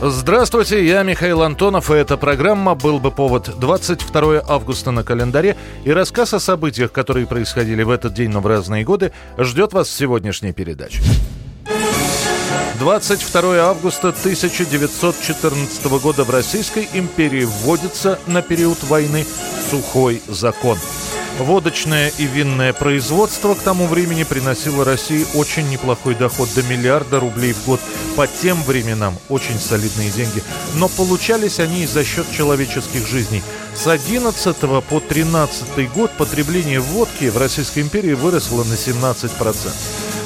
Здравствуйте, я Михаил Антонов, и эта программа «Был бы повод» 22 августа на календаре, и рассказ о событиях, которые происходили в этот день, но в разные годы, ждет вас в сегодняшней передаче. 22 августа 1914 года в Российской империи вводится на период войны сухой закон. Водочное и винное производство к тому времени приносило России очень неплохой доход до миллиарда рублей в год. По тем временам очень солидные деньги. Но получались они и за счет человеческих жизней. С 11 по 13 год потребление водки в Российской империи выросло на 17%.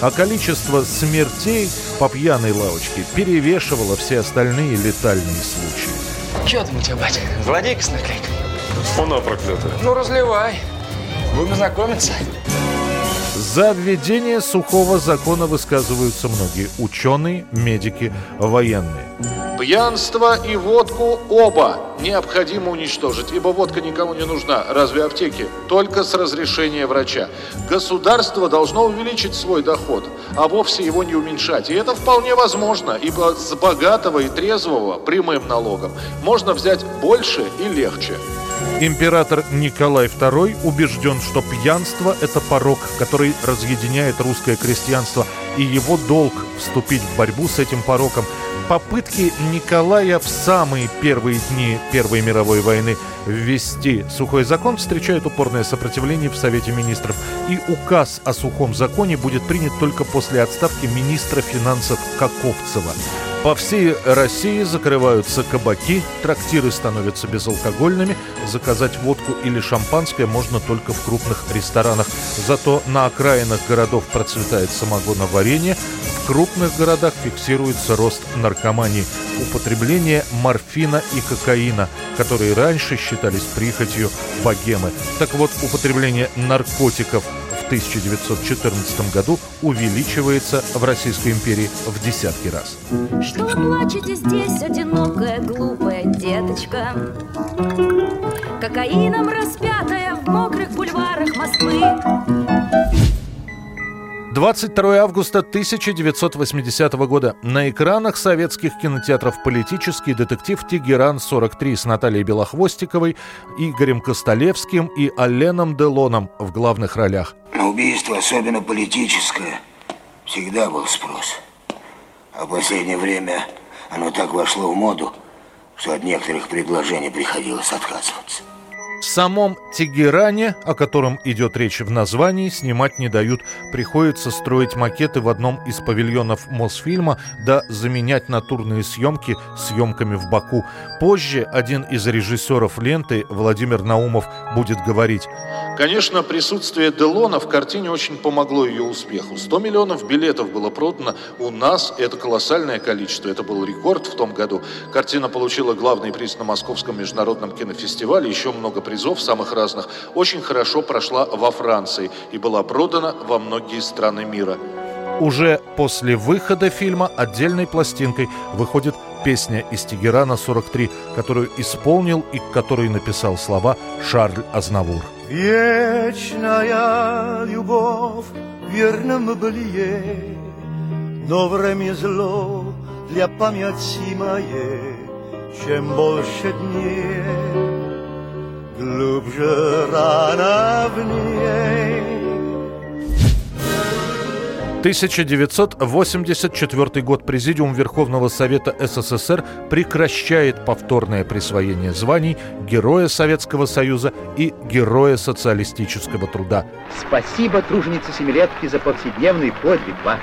А количество смертей по пьяной лавочке перевешивало все остальные летальные случаи. Че там у тебя, батя? Злодейка с наклейкой? Она проклятая. Ну, разливай. Будем знакомиться. За введение сухого закона высказываются многие ученые, медики, военные. Пьянство и водку оба необходимо уничтожить, ибо водка никому не нужна. Разве аптеки? Только с разрешения врача. Государство должно увеличить свой доход, а вовсе его не уменьшать. И это вполне возможно, ибо с богатого и трезвого прямым налогом можно взять больше и легче. Император Николай II убежден, что пьянство – это порог, который разъединяет русское крестьянство, и его долг вступить в борьбу с этим пороком. Попытки Николая в самые первые дни Первой мировой войны ввести сухой закон встречают упорное сопротивление в Совете министров, и указ о сухом законе будет принят только после отставки министра финансов Каковцева. По всей России закрываются кабаки, трактиры становятся безалкогольными, заказать водку или шампанское можно только в крупных ресторанах. Зато на окраинах городов процветает самогоноварение, в крупных городах фиксируется рост наркомании, употребление морфина и кокаина, которые раньше считались прихотью богемы. Так вот, употребление наркотиков 1914 году увеличивается в Российской империи в десятки раз. Что плачете здесь, одинокая, глупая деточка? Кокаином распятая в мокрых бульварах Москвы 22 августа 1980 года. На экранах советских кинотеатров политический детектив «Тегеран-43» с Натальей Белохвостиковой, Игорем Костолевским и Аленом Делоном в главных ролях. На убийство, особенно политическое, всегда был спрос. А в последнее время оно так вошло в моду, что от некоторых предложений приходилось отказываться. В самом Тегеране, о котором идет речь в названии, снимать не дают. Приходится строить макеты в одном из павильонов Мосфильма, да заменять натурные съемки съемками в Баку. Позже один из режиссеров ленты, Владимир Наумов, будет говорить. Конечно, присутствие Делона в картине очень помогло ее успеху. 100 миллионов билетов было продано. У нас это колоссальное количество. Это был рекорд в том году. Картина получила главный приз на Московском международном кинофестивале. Еще много призов самых разных. Очень хорошо прошла во Франции и была продана во многие страны мира. Уже после выхода фильма отдельной пластинкой выходит песня из Тегерана 43, которую исполнил и к которой написал слова Шарль Азнавур. Вечная любовь в верном былье, Но время зло для памяти моей, Чем больше дней, глубже рана в ней. 1984 год. Президиум Верховного Совета СССР прекращает повторное присвоение званий Героя Советского Союза и Героя Социалистического труда. Спасибо, труженицы Семилетки, за повседневный подвиг ваш,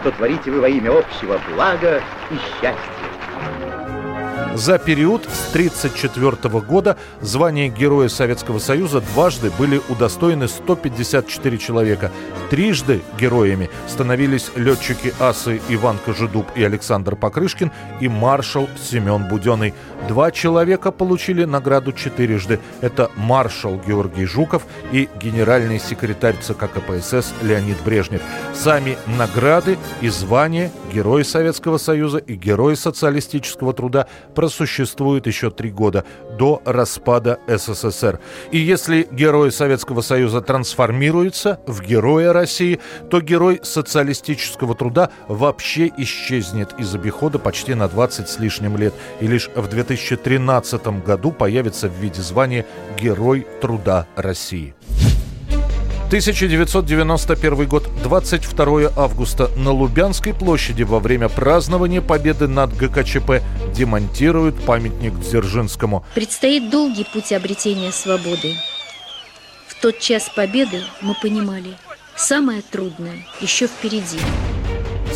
что творите вы во имя общего блага и счастья. За период с 1934 года звание Героя Советского Союза дважды были удостоены 154 человека. Трижды героями становились летчики асы Иван Кожедуб и Александр Покрышкин и маршал Семен Буденный. Два человека получили награду четырежды. Это маршал Георгий Жуков и генеральный секретарь ЦК КПСС Леонид Брежнев. Сами награды и звания Герой Советского Союза и Герой социалистического труда просуществуют еще три года до распада СССР. И если Герой Советского Союза трансформируется в Героя России, то Герой социалистического труда вообще исчезнет из обихода почти на 20 с лишним лет и лишь в 2013 году появится в виде звания Герой труда России. 1991 год, 22 августа. На Лубянской площади во время празднования победы над ГКЧП демонтируют памятник Дзержинскому. Предстоит долгий путь обретения свободы. В тот час победы мы понимали, самое трудное еще впереди.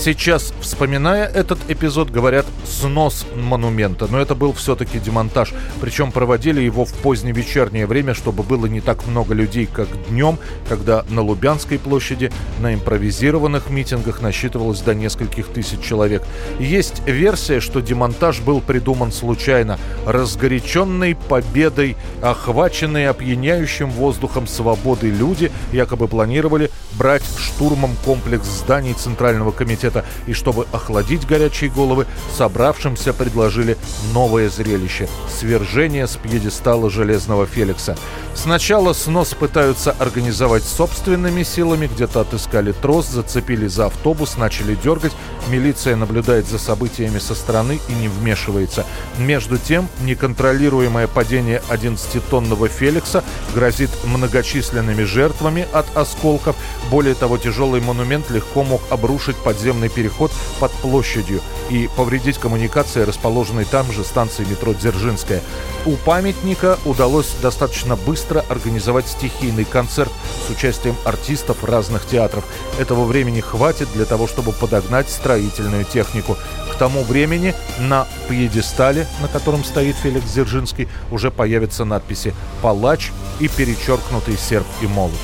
Сейчас, вспоминая этот эпизод, говорят снос монумента, но это был все-таки демонтаж. Причем проводили его в позднее вечернее время, чтобы было не так много людей, как днем, когда на Лубянской площади на импровизированных митингах насчитывалось до нескольких тысяч человек. Есть версия, что демонтаж был придуман случайно. Разгоряченной победой, охваченные опьяняющим воздухом свободы люди якобы планировали брать штурмом комплекс зданий Центрального комитета комитета, и чтобы охладить горячие головы, собравшимся предложили новое зрелище – свержение с пьедестала Железного Феликса. Сначала снос пытаются организовать собственными силами, где-то отыскали трос, зацепили за автобус, начали дергать. Милиция наблюдает за событиями со стороны и не вмешивается. Между тем, неконтролируемое падение 11-тонного Феликса грозит многочисленными жертвами от осколков. Более того, тяжелый монумент легко мог обрушить подземный подземный переход под площадью и повредить коммуникации, расположенной там же станции метро Дзержинская. У памятника удалось достаточно быстро организовать стихийный концерт с участием артистов разных театров. Этого времени хватит для того, чтобы подогнать строительную технику. К тому времени на пьедестале, на котором стоит Феликс Дзержинский, уже появятся надписи «Палач» и перечеркнутый серп и молот.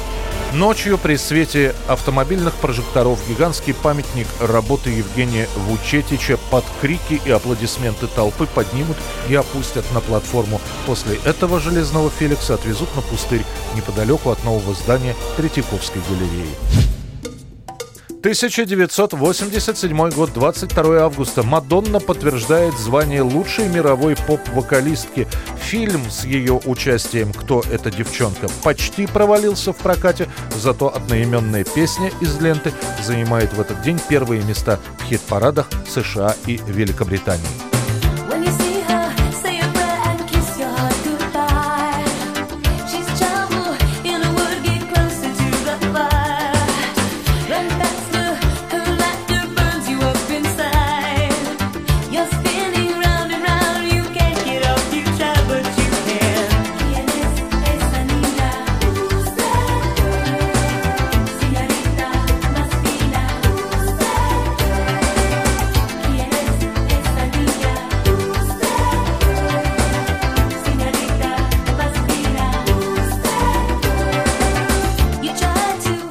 Ночью при свете автомобильных прожекторов гигантский памятник работы Евгения Вучетича под крики и аплодисменты толпы поднимут и опустят на платформу. После этого Железного Феликса отвезут на пустырь неподалеку от нового здания Третьяковской галереи. 1987 год, 22 августа. Мадонна подтверждает звание лучшей мировой поп-вокалистки. Фильм с ее участием «Кто эта девчонка» почти провалился в прокате, зато одноименная песня из ленты занимает в этот день первые места в хит-парадах США и Великобритании.